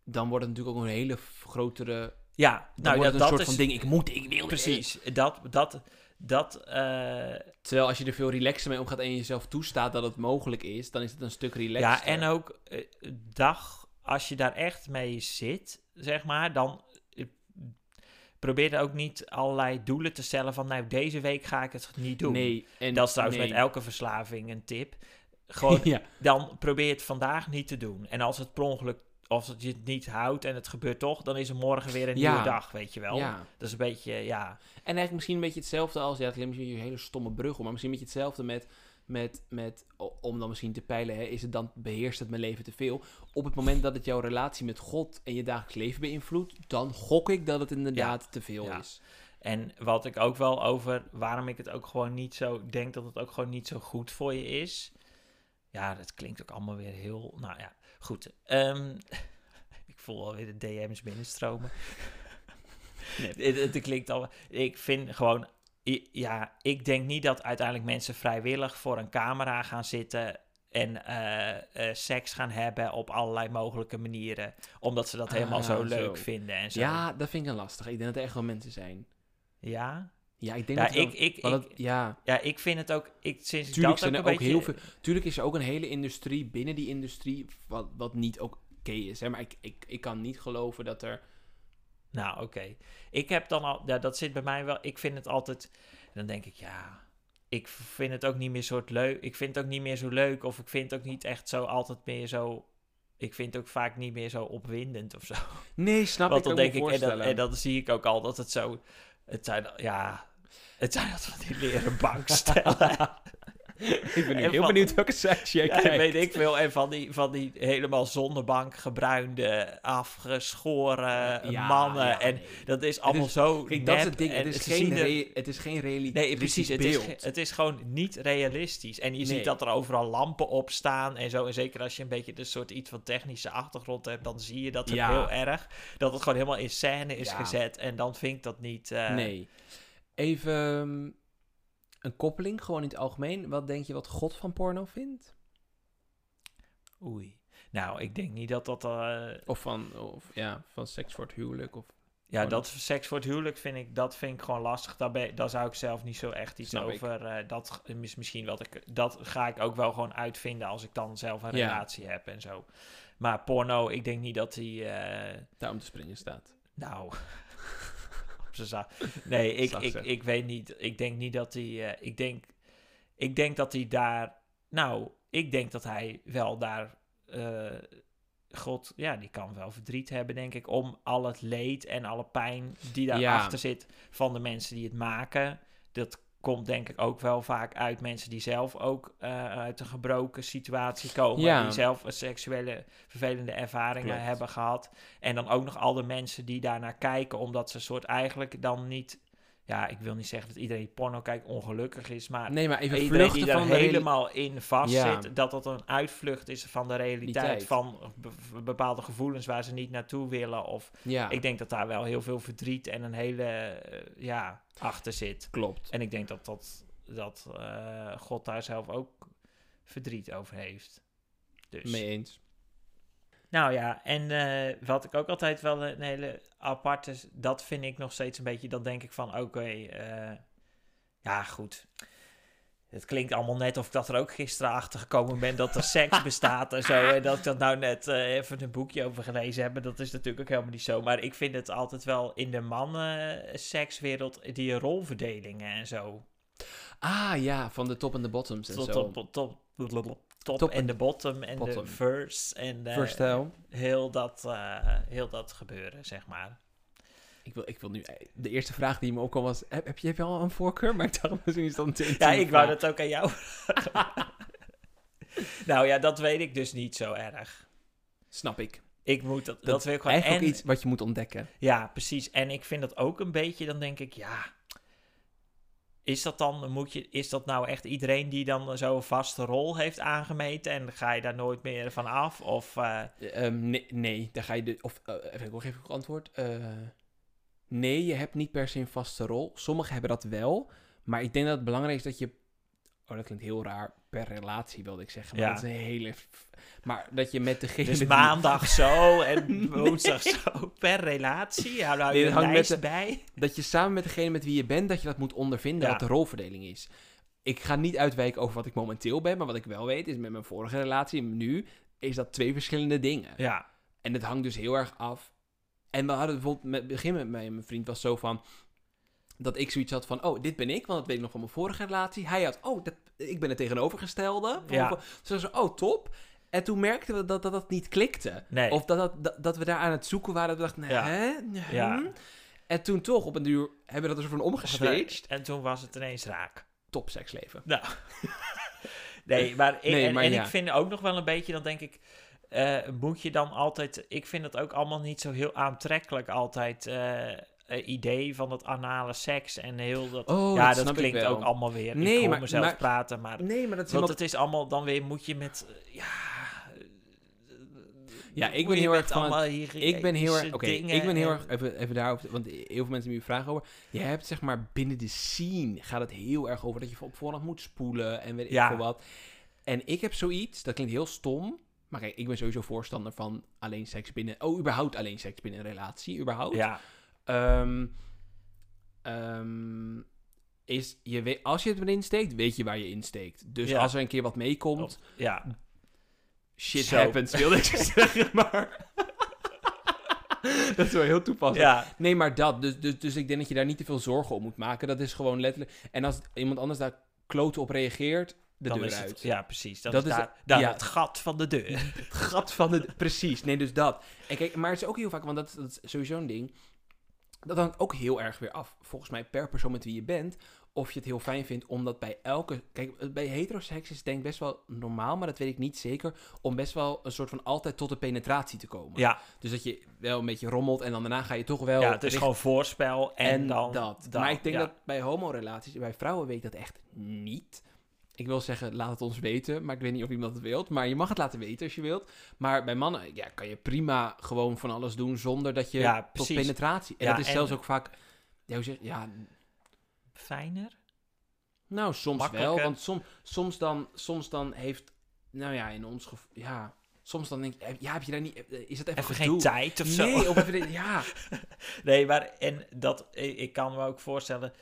dan wordt het natuurlijk ook een hele grotere, Ja, dan nou wordt ja, het dat een soort is van ding, ik moet, ik wil. precies. Dat, dat, dat, eh, Terwijl als je er veel relaxer mee omgaat en je jezelf toestaat dat het mogelijk is, dan is het een stuk relaxer. Ja, en ook eh, dag, als je daar echt mee zit, zeg maar, dan eh, probeer er ook niet allerlei doelen te stellen van, nou, deze week ga ik het niet doen. Nee, en dat is trouwens nee. met elke verslaving een tip. Gewoon, ja, dan probeer het vandaag niet te doen. En als het per ongeluk, als het je het niet houdt en het gebeurt toch, dan is er morgen weer een Ja. nieuwe dag, weet je wel. ja. Dat is een beetje, ja, En eigenlijk misschien een beetje hetzelfde als, ja, het klinkt misschien een hele stomme brug, maar misschien een beetje hetzelfde met, met, met om dan misschien te peilen, hè, is het dan, beheerst het mijn leven te veel? Op het moment dat het jouw relatie met God en je dagelijks leven beïnvloedt, dan gok ik dat het inderdaad te veel is. En wat ik ook wel over, waarom ik het ook gewoon niet zo, denk dat het ook gewoon niet zo goed voor je is. Ja, dat klinkt ook allemaal weer heel, nou ja, goed. Ehm, ik voel alweer de DM's binnenstromen. Nee. het, het klinkt al, ik vind gewoon, ja, ik denk niet dat uiteindelijk mensen vrijwillig voor een camera gaan zitten en eh, eh, seks gaan hebben op allerlei mogelijke manieren. Omdat ze dat helemaal Ah, zo leuk zo. vinden en zo. Ja, dat vind ik een lastig. Ik denk dat er echt wel mensen zijn. Ja? Ja, ik denk Ja, dat ik, wel- ik, ik, dat- ja, Ja, ik vind het ook. Ik, sinds tuurlijk dat zijn ook er ook heel veel... Tuurlijk is er ook een hele industrie binnen die industrie wat, wat niet ook oké is. Hè? Maar ik, ik, ik kan niet geloven dat er... Nou, oké. Ik heb dan al. Ja, dat zit bij mij wel. Ik vind het altijd. Dan denk ik, ja. Ik vind het ook niet meer soort leuk. Ik vind het ook niet meer zo leuk. Of ik vind het ook niet echt zo altijd meer zo. Ik vind het ook vaak niet meer zo opwindend of zo. Nee, snap Want ik dan denk ik. En voorstellen. en dan zie ik ook al dat het zo. Het zijn. Ja. Het zijn dat van die leren bankstellen. ik ben nu heel van- benieuwd welke sites jij Ja, weet ik veel. En van die, van die helemaal zonnebank gebruinde, afgeschoren Ja, mannen. ja, en nee. dat is allemaal is- zo Kijk, dat is het ding. Het is, geen zien er- re- het is geen Nee, precies. Het is, beeld. het is gewoon niet realistisch. En je Nee. ziet dat er overal lampen op staan en zo. En zeker als je een beetje een soort iets van technische achtergrond hebt, dan zie je dat heel erg. Dat het gewoon helemaal in scène is gezet. En dan vind ik dat niet... eh, nee. Even ehm, een koppeling, gewoon in het algemeen. Wat denk je wat God van porno vindt? Oei. Nou, ik denk niet dat dat... eh, Of van, of, ja, van seks voor het huwelijk? Of... Ja, dat seks voor het huwelijk vind ik, dat vind ik gewoon lastig. Daar, ben, daar zou ik zelf niet zo echt iets Snap over. eh, dat is misschien wat ik. Dat ga ik ook wel gewoon uitvinden als ik dan zelf een Ja. relatie heb en zo. Maar porno, ik denk niet dat die. eh, Daar om te springen staat. nou. Nee, ik, ik, ik weet niet. Ik denk niet dat hij. eh, ik, denk, ik denk dat hij daar. Nou, ik denk dat hij wel daar. eh, God, ja, die kan wel verdriet hebben, denk ik, om al het leed en alle pijn die Ja. daarachter zit van de mensen die het maken. Dat komt denk ik ook wel vaak uit mensen die zelf ook eh, uit een gebroken situatie komen. Ja. Die zelf een seksuele vervelende ervaringen Klopt. hebben gehad. En dan ook nog al de mensen die daarnaar kijken, omdat ze soort eigenlijk dan niet... Ja, ik wil niet zeggen dat iedereen porno kijkt ongelukkig is, maar Nee, maar even iedereen die er helemaal in vast Ja. zit, dat dat een uitvlucht is van de realiteit, van be- bepaalde gevoelens waar ze niet naartoe willen. Of Ja, ik denk dat daar wel heel veel verdriet en een hele eh, ja achter zit. klopt. En ik denk dat dat, dat eh, God daar zelf ook verdriet over heeft. Dus. Mee eens. Nou ja, en eh, wat ik ook altijd wel een hele aparte, dat vind ik nog steeds een beetje, dan denk ik van oké, eh, ja goed. Het klinkt allemaal net of ik dat er ook gisteren achter gekomen ben dat er seks bestaat en zo. En dat ik dat nou net eh, even een boekje over gelezen heb. Dat is natuurlijk ook helemaal niet zo. Maar ik vind het altijd wel in de mannen-sekswereld, die rolverdelingen en zo. Ah ja, van de top en de bottoms en Tot, zo. top, top, top, top, Top en de bottom en bottom. de verse en eh, Verstel. heel, dat, eh, heel dat gebeuren, zeg maar. Ik wil, ik wil nu... De eerste vraag die me opkwam was... Heb, heb, je, heb je al een voorkeur? Maar ik dacht, misschien is dat een Ja, ik wou dat ook aan jou. nou ja, dat weet ik dus niet zo erg. Snap ik. Ik moet dat, dat, Dat wil ik gewoon. Eigenlijk En, iets wat je moet ontdekken. Ja, precies. En ik vind dat ook een beetje, dan denk ik, ja. Is dat dan, moet je, is dat nou echt iedereen die dan zo'n vaste rol heeft aangemeten en ga je daar nooit meer van af? Of, eh, Ehm, nee, nee, daar ga je... Of, eh, even, ik nog even antwoord. Eh, nee, je hebt niet per se een vaste rol. Sommigen hebben dat wel. Maar ik denk dat het belangrijk is dat je... Oh, dat klinkt heel raar. Per relatie wilde ik zeggen. Maar Ja. dat is een hele... Maar dat je met degene... dus maandag zo en Nee. woensdag zo per relatie? Hou daar Nee, hangt met de- bij? dat je samen met degene met wie je bent, dat je dat moet ondervinden Ja. wat de rolverdeling is. Ik ga niet uitwijken over wat ik momenteel ben, maar wat ik wel weet is met mijn vorige relatie en nu, is dat twee verschillende dingen. Ja, En het hangt dus heel erg af. En we hadden bijvoorbeeld, met begin met mij en mijn vriend was zo van, dat ik zoiets had van, oh, dit ben ik, want dat weet ik nog van mijn vorige relatie. Hij had, oh, dat, ik ben het tegenovergestelde. Ja. Zo, zo, oh, top. En toen merkten we dat dat, dat niet klikte. nee. Of dat, dat, dat, dat we daar aan het zoeken waren. Dat we dachten, nee, Ja. hè? Ja. hm? En toen toch op een duur hebben we dat er soort van omgeswitcht. En toen was het ineens raak. Top seksleven. Nou. nee, maar, ik, Nee, en, maar en ja. ik vind ook nog wel een beetje, dan denk ik, eh, moet je dan altijd, ik vind het ook allemaal niet zo heel aantrekkelijk altijd, eh, eh, idee van het anale seks en heel dat, Oh, ja, dat dat klinkt ook allemaal weer, Nee, ik hoor maar- mezelf maar- praten, maar, Nee, maar dat is want het is allemaal dan weer, moet je met, eh, ja... Ja, ik ben heel erg van het- Ik ben heel erg... Oké, ik ben heel en- erg... Even, even daarop... Want heel veel mensen hebben vragen over. Je hebt zeg maar binnen de scene gaat het heel erg over dat je op voorhand moet spoelen en weet ik Ja. veel wat. En ik heb zoiets, dat klinkt heel stom. Maar kijk, ik ben sowieso voorstander van alleen seks binnen... Oh, überhaupt alleen seks binnen een relatie, überhaupt. Ja, Ehm, ehm, is je weet, als je het erin steekt, weet je waar je insteekt. Dus Ja. als er een keer wat meekomt, Of- ja, shit Zo. happens, wilde ik zeggen, maar... dat is wel heel toepasselijk. ja, Nee, maar dat. Dus, dus, dus ik denk dat je daar niet te veel zorgen om moet maken. Dat is gewoon letterlijk... En als iemand anders daar kloten op reageert, de dan deur is uit. het, ja, precies, dat, Dat is daar, daar ja. het gat van de deur. Het gat van de... Precies, nee, dus dat. En kijk, maar het is ook heel vaak, want dat, dat is sowieso een ding. Dat hangt ook heel erg weer af, volgens mij, per persoon met wie je bent. Of je het heel fijn vindt, omdat bij elke... Kijk, bij heteroseks is het denk ik best wel normaal, maar dat weet ik niet zeker. Om best wel een soort van altijd tot de penetratie te komen. Ja, Dus dat je wel een beetje rommelt en dan daarna ga je toch wel... ja, het is richt- gewoon voorspel en, en dan dat. Maar ik denk ja. dat bij homorelaties, bij vrouwen weet ik dat echt niet. Ik wil zeggen, laat het ons weten, maar ik weet niet of iemand het wilt. Maar je mag het laten weten als je wilt. Maar bij mannen ja, kan je prima gewoon van alles doen zonder dat je Ja, tot penetratie... En Ja, dat is en- zelfs ook vaak... Ja, hoe zeg, ja, Fijner? nou, soms wel. Want som, soms, dan, soms dan heeft... Nou ja, in ons geval... Ja, soms dan denk ik... Ja, heb je daar niet... Is dat even, Even geen tijd of zo? Nee, of even... Ja, Nee, maar en dat, ik kan me ook voorstellen,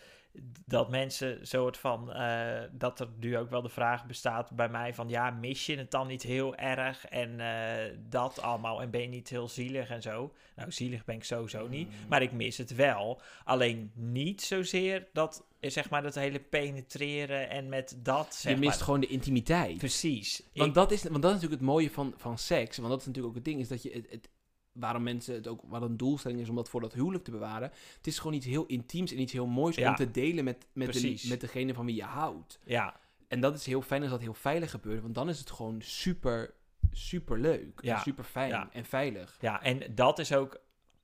dat mensen soort van, eh, dat er nu ook wel de vraag bestaat bij mij van, ja, mis je het dan niet heel erg en eh, dat allemaal en ben je niet heel zielig en zo? Nou, zielig ben ik sowieso niet, Mm. maar ik mis het wel. Alleen niet zozeer dat, eh, zeg maar, dat hele penetreren en met dat, zeg je mist maar. gewoon de intimiteit. Precies. Want, Ik- dat is, want dat is natuurlijk het mooie van, van seks. Want dat is natuurlijk ook het ding. Is dat je het, het- waarom mensen het ook... Wat een doelstelling is om dat voor dat huwelijk te bewaren. Het is gewoon iets heel intiems en iets heel moois Ja. om te delen met, met, de, met degene van wie je houdt. ja, En dat is heel fijn als dat heel veilig gebeurt. Want dan is het gewoon super, super leuk. Ja. En super fijn Ja. en veilig. Ja, en dat is ook,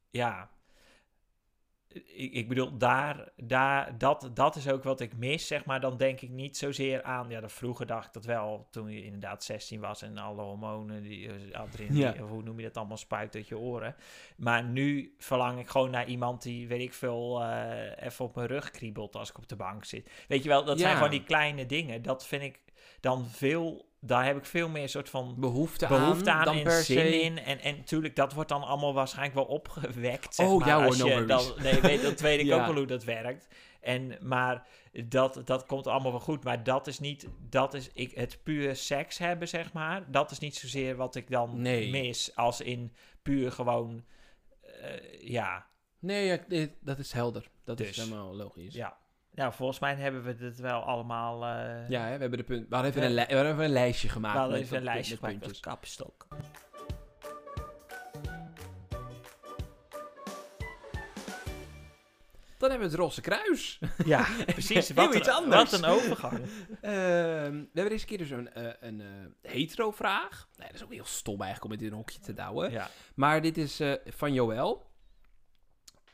ja. Ik, ik bedoel, daar, daar, dat, dat is ook wat ik mis, zeg maar. Dan denk ik niet zozeer aan, ja, dat vroeger dacht ik dat wel, toen je inderdaad 16 was en alle hormonen, die eh, adrenaline, Ja. hoe noem je dat allemaal, spuit uit je oren. Maar nu verlang ik gewoon naar iemand die, weet ik veel, eh, even op mijn rug kriebelt als ik op de bank zit. Weet je wel, dat zijn gewoon die kleine dingen. Dat vind ik dan veel, daar heb ik veel meer soort van Behoefte, behoefte aan, aan, dan en per zin se... in. En, en natuurlijk, dat wordt dan allemaal waarschijnlijk wel opgewekt. Zeg Oh, maar, ja hoor, als no je worries. dan, nee, weet, dat weet ik Ja. ook wel hoe dat werkt. En, maar dat, dat komt allemaal wel goed. Maar dat is niet, dat is ik, het puur seks hebben, zeg maar. Dat is niet zozeer wat ik dan Nee. mis. Als in puur gewoon, eh, ja, Nee, ja, dat is helder. Dat is Dus. helemaal logisch. ja. Nou, volgens mij hebben we het wel allemaal... eh Ja, hè, we hebben de punt. We hadden even, een, we hadden even een lijstje gemaakt. we hadden met even een lijstje gemaakt met kapstok. Dan hebben we het Rosse Kruis. Ja, precies. Wat iets een, anders. Wat een overgang. Ehm, we hebben deze keer dus een, eh, een eh, hetero-vraag. Nee, dat is ook heel stom eigenlijk om het in een hokje te douwen. Ja. Maar dit is van Joël.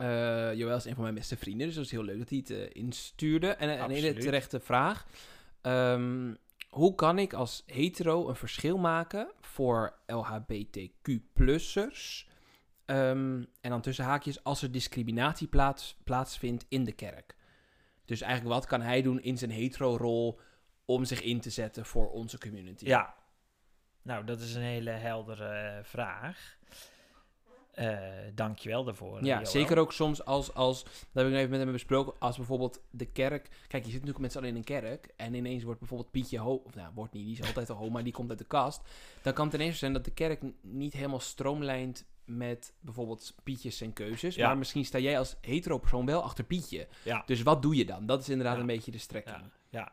Eh Joël is een van mijn beste vrienden, dus dat is heel leuk dat hij het eh, instuurde. En eh, een hele terechte vraag. Ehm, hoe kan ik als hetero een verschil maken voor LHBTQ-plussers? Ehm, en dan tussen haakjes als er discriminatie plaats, plaatsvindt in de kerk. Dus eigenlijk wat kan hij doen in zijn hetero-rol om zich in te zetten voor onze community? Ja, nou, dat is een hele heldere eh, vraag. Eh dankjewel daarvoor. Ja, zeker ook soms als, als, dat heb ik even met hem besproken, als bijvoorbeeld de kerk, kijk, je zit natuurlijk met z'n allen in een kerk en ineens wordt bijvoorbeeld Pietje ho, of nou, wordt niet, die is altijd al ho, maar die komt uit de kast, dan kan het ineens zijn dat de kerk niet helemaal stroomlijnt met bijvoorbeeld Pietjes en keuzes, Ja. maar misschien sta jij als hetero persoon wel achter Pietje. Ja. Dus wat doe je dan? Dat is inderdaad Ja. een beetje de strekking. Ja,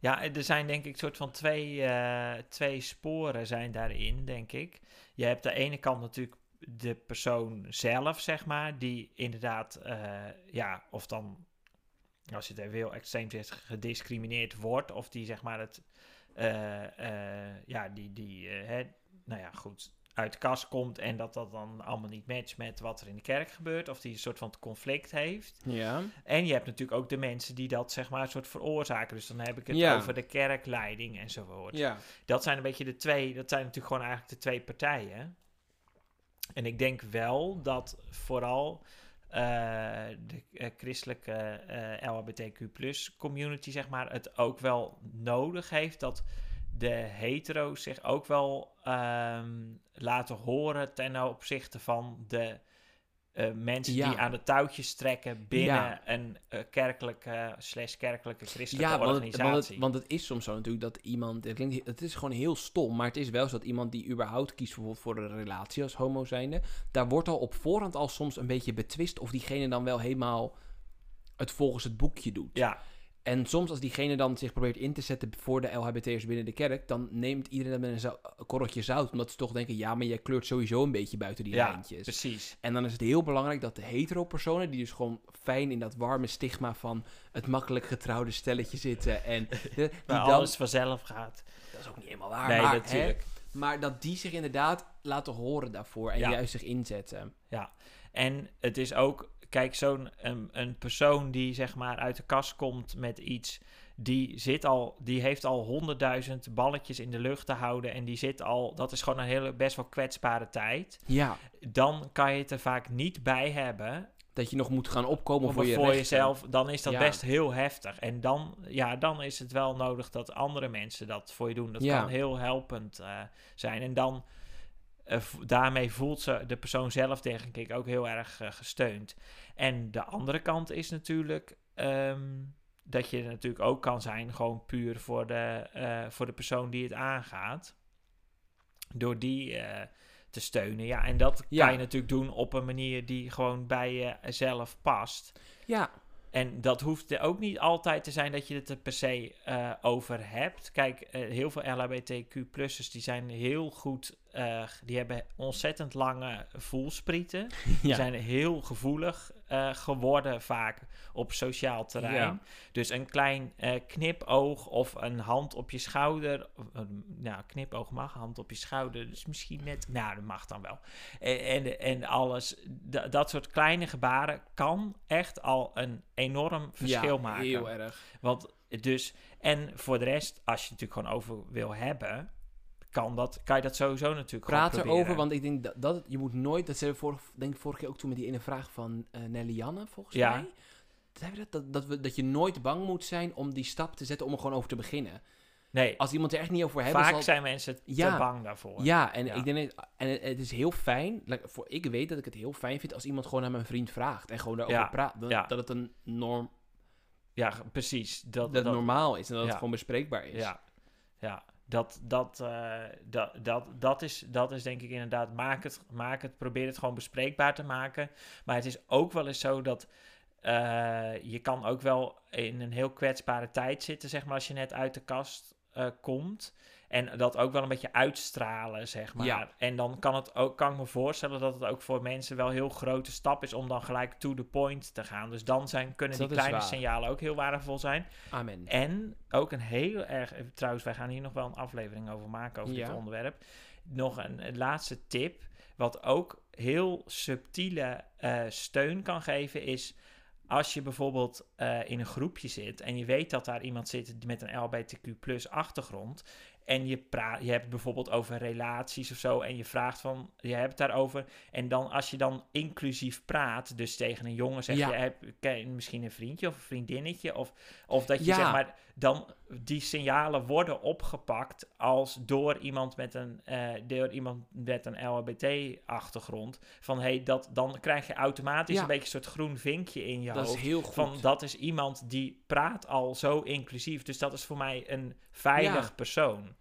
ja. ja, er zijn denk ik soort van twee, eh, twee sporen zijn daarin, denk ik. Je hebt de ene kant natuurlijk de persoon zelf, zeg maar, die inderdaad, eh, ja, of dan, als je het even heel extreem zegt, gediscrimineerd wordt, of die zeg maar het, eh, eh, ja, die, die hè, nou ja, goed, uit de kast komt en dat dat dan allemaal niet matcht met wat er in de kerk gebeurt, of die een soort van conflict heeft. Ja. En je hebt natuurlijk ook de mensen die dat zeg maar een soort veroorzaken. Dus dan heb ik het Ja. over de kerkleiding enzovoort. Ja. Dat zijn een beetje de twee, dat zijn natuurlijk gewoon eigenlijk de twee partijen. En ik denk wel dat vooral eh, de eh, christelijke eh LHBTQ community, zeg maar, het ook wel nodig heeft dat de hetero's zich ook wel ehm, laten horen ten opzichte van de eh, mensen Ja. die aan de touwtjes trekken binnen Ja. een eh, kerkelijke slash kerkelijke christelijke Ja, want het, organisatie. want, het, want het is soms zo natuurlijk dat iemand... Het, klinkt, het is gewoon heel stom, maar het is wel zo dat iemand die überhaupt kiest bijvoorbeeld voor een relatie als homo zijnde... Daar wordt al op voorhand al soms een beetje betwist of diegene dan wel helemaal het volgens het boekje doet. ja, En soms als diegene dan zich probeert in te zetten voor de LHBT'ers binnen de kerk... dan neemt iedereen dat met een, korreltje zout. Omdat ze toch denken, ja, maar jij kleurt sowieso een beetje buiten die ja lijntjes. precies. En dan is het heel belangrijk dat de hetero-personen, die dus gewoon fijn in dat warme stigma van het makkelijk getrouwde stelletje zitten en de, die dan, alles vanzelf gaat. dat is ook niet helemaal waar, nee, maar, natuurlijk. hè, maar dat die zich inderdaad laten horen daarvoor en Ja. juist zich inzetten. Ja, en het is ook, kijk, zo'n een, een persoon die zeg maar uit de kast komt met iets, die zit al, die heeft al honderdduizend balletjes in de lucht te houden en die zit al, dat is gewoon een hele best wel kwetsbare tijd. Ja, Dan kan je het er vaak niet bij hebben dat je nog moet gaan opkomen voor je voor jezelf, dan is dat Ja. best heel heftig. En dan, ja, dan is het wel nodig dat andere mensen dat voor je doen. Dat Ja. kan heel helpend eh, zijn. En dan, eh, daarmee voelt ze de persoon zelf, denk ik, ook heel erg eh, gesteund. En de andere kant is natuurlijk ehm, dat je natuurlijk ook kan zijn, gewoon puur voor de, eh, voor de persoon die het aangaat. Door die te steunen. Ja, en dat Ja. kan je natuurlijk doen op een manier die gewoon bij jezelf past. Ja, En dat hoeft er ook niet altijd te zijn dat je het er per se over hebt. Kijk, heel veel LHBTQ-plussers die zijn heel goed, eh, die hebben ontzettend lange voelsprieten. Die zijn heel gevoelig eh, geworden vaak op sociaal terrein. Ja. Dus een klein eh, knipoog of een hand op je schouder. nou, knipoog mag, hand op je schouder. Dus misschien net. Nou, dat mag dan wel. En, en, en alles. da- dat soort kleine gebaren kan echt al een enorm verschil ja, maken. heel erg. Want dus. En voor de rest, als je het natuurlijk gewoon over wil hebben. Kan, dat, kan je dat sowieso natuurlijk Praat gewoon erover, want ik denk dat, dat je moet nooit, dat ze vorig, denk ik vorige keer ook toen met die ene vraag van eh Nelly Janne, volgens Ja. mij. Dat, dat, dat, we, dat je nooit bang moet zijn om die stap te zetten om er gewoon over te beginnen. Nee, Als iemand er echt niet over hebben vaak zal... zijn mensen te Ja. bang daarvoor. Ja, en Ja. ik denk en het, is heel fijn. like, voor, ik weet dat ik het heel fijn vind als iemand gewoon naar mijn vriend vraagt en gewoon daarover Ja, praat. Dat, ja. dat het een norm, Ja, precies. Dat, dat het dat, normaal is en dat het gewoon bespreekbaar is. Ja, ja. Dat, dat, eh, dat, dat, dat, is, dat is denk ik inderdaad, maak het, maak het, probeer het gewoon bespreekbaar te maken. Maar het is ook wel eens zo dat eh, je kan ook wel in een heel kwetsbare tijd zitten, zeg maar, als je net uit de kast eh, komt. En dat ook wel een beetje uitstralen, zeg maar. Ja. En dan kan, het ook, kan ik me voorstellen dat het ook voor mensen wel een heel grote stap is om dan gelijk to the point te gaan. Dus dan zijn, kunnen Dat die kleine waar. signalen ook heel waardevol zijn. Amen. En ook een heel erg, trouwens, wij gaan hier nog wel een aflevering over maken, over dit onderwerp. Nog een, een laatste tip, wat ook heel subtiele eh, steun kan geven, is als je bijvoorbeeld eh, in een groepje zit en je weet dat daar iemand zit met een LBTQ plus achtergrond. En je, praat, je hebt bijvoorbeeld over relaties of zo. En je vraagt van, je hebt het daarover. En dan als je dan inclusief praat, dus tegen een jongen zeg Ja. je, heb, misschien een vriendje of een vriendinnetje. Of, of dat je Ja. zeg maar, dan die signalen worden opgepakt als door iemand met een, eh, door iemand met een LHBT-achtergrond. Van hey, dat, dan krijg je automatisch Ja. een beetje een soort groen vinkje in je dat hoofd. is heel goed. Van dat is iemand die praat al zo inclusief. Dus dat is voor mij een veilig Ja. persoon.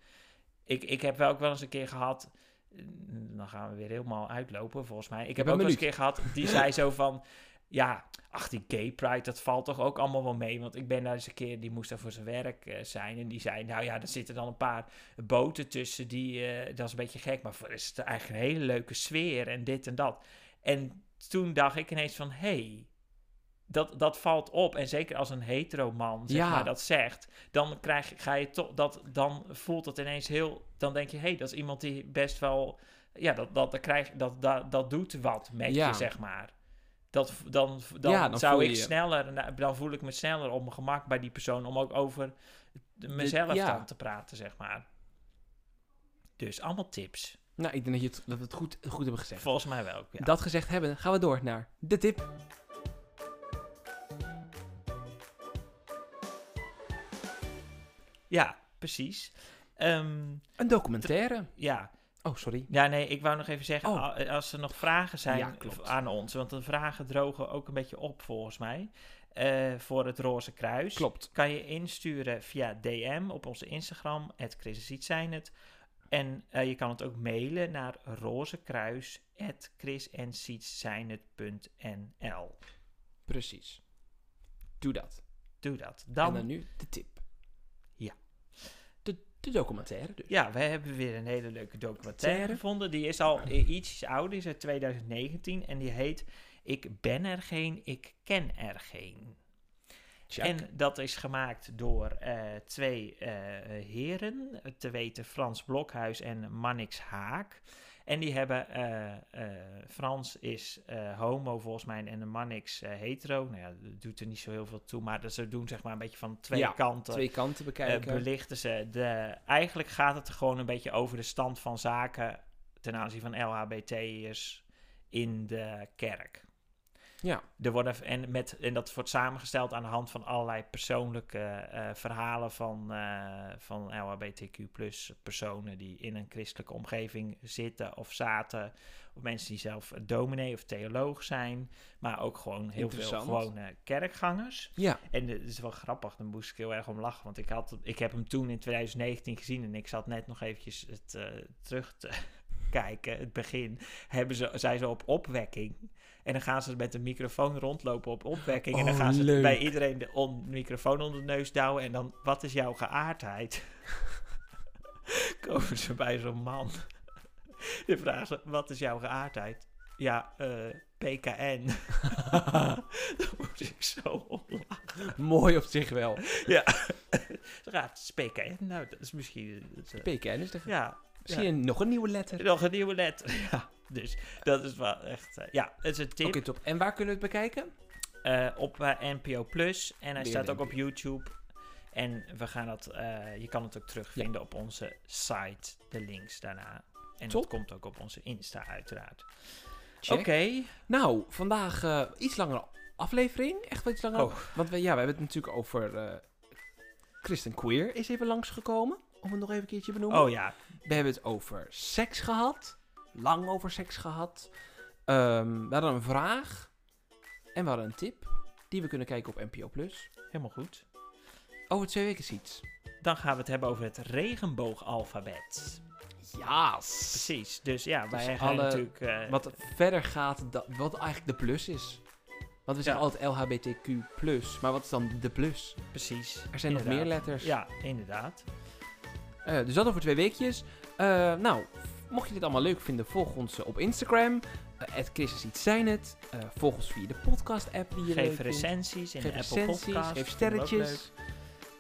Ik, ik heb wel ook wel eens een keer gehad. eh, Dan gaan we weer helemaal uitlopen, volgens mij. Ik heb ook wel eens een keer gehad. Die zei zo van. Ja, ach, die gay pride, dat valt toch ook allemaal wel mee. Want ik ben daar eens een keer, die moest daar voor zijn werk eh, zijn. En die zei, nou ja, er zitten dan een paar boten tussen. Die, eh, dat is een beetje gek. Maar voor is het eigenlijk een hele leuke sfeer en dit en dat. En toen dacht ik ineens van, hey, dat, dat valt op. En zeker als een hetero man zeg Ja. maar, dat zegt, dan, krijg, ga je toch, dat, dan voelt het ineens heel, dan denk je, hé, hey, dat is iemand die best wel, ja, dat, dat, dat, krijg, dat, dat, dat doet wat met Ja. je, zeg maar. Dat, dan dan, Ja, dan zou ik je sneller, nou, dan voel ik me sneller op mijn gemak bij die persoon om ook over mezelf ja. dan te praten, zeg maar. Dus allemaal tips. Nou, ik denk dat, je het, dat we het goed, goed hebben gezegd. Volgens mij wel. Ja. Dat gezegd hebben, gaan we door naar de tip. ja, precies. Ehm, Een documentaire. ja, Oh, sorry. Ja, nee, ik wou nog even zeggen, Oh. als er nog vragen zijn Ja, aan ons, want de vragen drogen ook een beetje op volgens mij, eh, voor het Roze Kruis. Klopt. Kan je insturen via DM op onze Instagram, het Chris zijn het. En eh, je kan het ook mailen naar rozekruis.chrisensietszijnhet.nl Precies. Doe dat. Doe dat. en dan nu de tip. De, documentaire dus. Ja, we hebben weer een hele leuke documentaire gevonden. Die is al iets ouder, die is uit 2019 en die heet Ik ben er geen, ik ken er geen. Check. En dat is gemaakt door eh, twee eh, heren, te weten Frans Blokhuis en Mannix Haak. En die hebben, eh, eh, Frans is eh, homo volgens mij en de Mannix eh, hetero. Nou ja, dat doet er niet zo heel veel toe, maar ze doen zeg maar een beetje van twee Ja, kanten. Twee kanten bekijken. belichten ze. De, eigenlijk gaat het er gewoon een beetje over de stand van zaken ten aanzien van LHBT'ers in de kerk. Ja. Er worden, en, met, en dat wordt samengesteld aan de hand van allerlei persoonlijke eh, verhalen van, eh, van LHBTQ plus personen die in een christelijke omgeving zitten of zaten. Of mensen die zelf dominee of theoloog zijn. Maar ook gewoon heel veel gewone kerkgangers. Ja. En het is wel grappig, dan moest ik heel erg om lachen. Want ik, had, ik heb hem toen in 2019 gezien en ik zat net nog eventjes het eh, terug te kijken. Het begin hebben ze, zijn ze op opwekking. En dan gaan ze met een microfoon rondlopen op opwekking. en dan Oh, gaan ze leuk. bij iedereen de on- microfoon onder de neus douwen. En dan, wat is jouw geaardheid? Komen ze bij zo'n man. Dan vragen ze, wat is jouw geaardheid? Ja, eh, PKN. dan moet ik zo om lachen. Mooi op zich wel. Ja, het is PKN. Nou, dat is misschien... dat is, eh, PKN is de... ja, Misschien nog een nieuwe letter. nog een nieuwe letter. Ja, dus dat is wel echt... eh, ja, het is een tip Oké, top. En waar kunnen we het bekijken? eh, op eh, NPO Plus. En hij Weer staat ook op. YouTube. En we gaan dat, je kan het ook terugvinden op onze site, de links daarna. En Top. dat komt ook op onze Insta uiteraard. Oké. Nou, vandaag iets langere aflevering. Echt wel iets langer. Oh. Want we, ja, we hebben het natuurlijk over... eh Christen Queer is even langsgekomen. Om het nog even een keertje te benoemen. Oh ja, We hebben het over seks gehad. Lang over seks gehad. Ehm, we hadden een vraag. En we hadden een tip. Die we kunnen kijken op NPO+. Plus. helemaal goed. Over twee weken is iets. Dan gaan we het hebben over het regenboogalfabet. Ja. Precies. Dus ja, wij Dus gaan alle- natuurlijk... eh, Wat verder gaat, wat eigenlijk de plus is. Want we zeggen Ja. altijd LHBTQ+. Maar wat is dan de plus? Precies. Er zijn nog meer letters. Ja, inderdaad. Eh, dus dat over twee weekjes. Eh, nou, mocht je dit allemaal leuk vinden, volg ons eh, op Instagram. Uh, Christus iets zijn het. Volg ons via de podcast app die je leuk Geef recensies in Geef de Apple Podcast. geef sterretjes.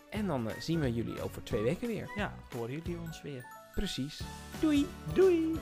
En dan zien we jullie over twee weken weer. Ja, horen jullie ons weer. Precies. Doei! Doei!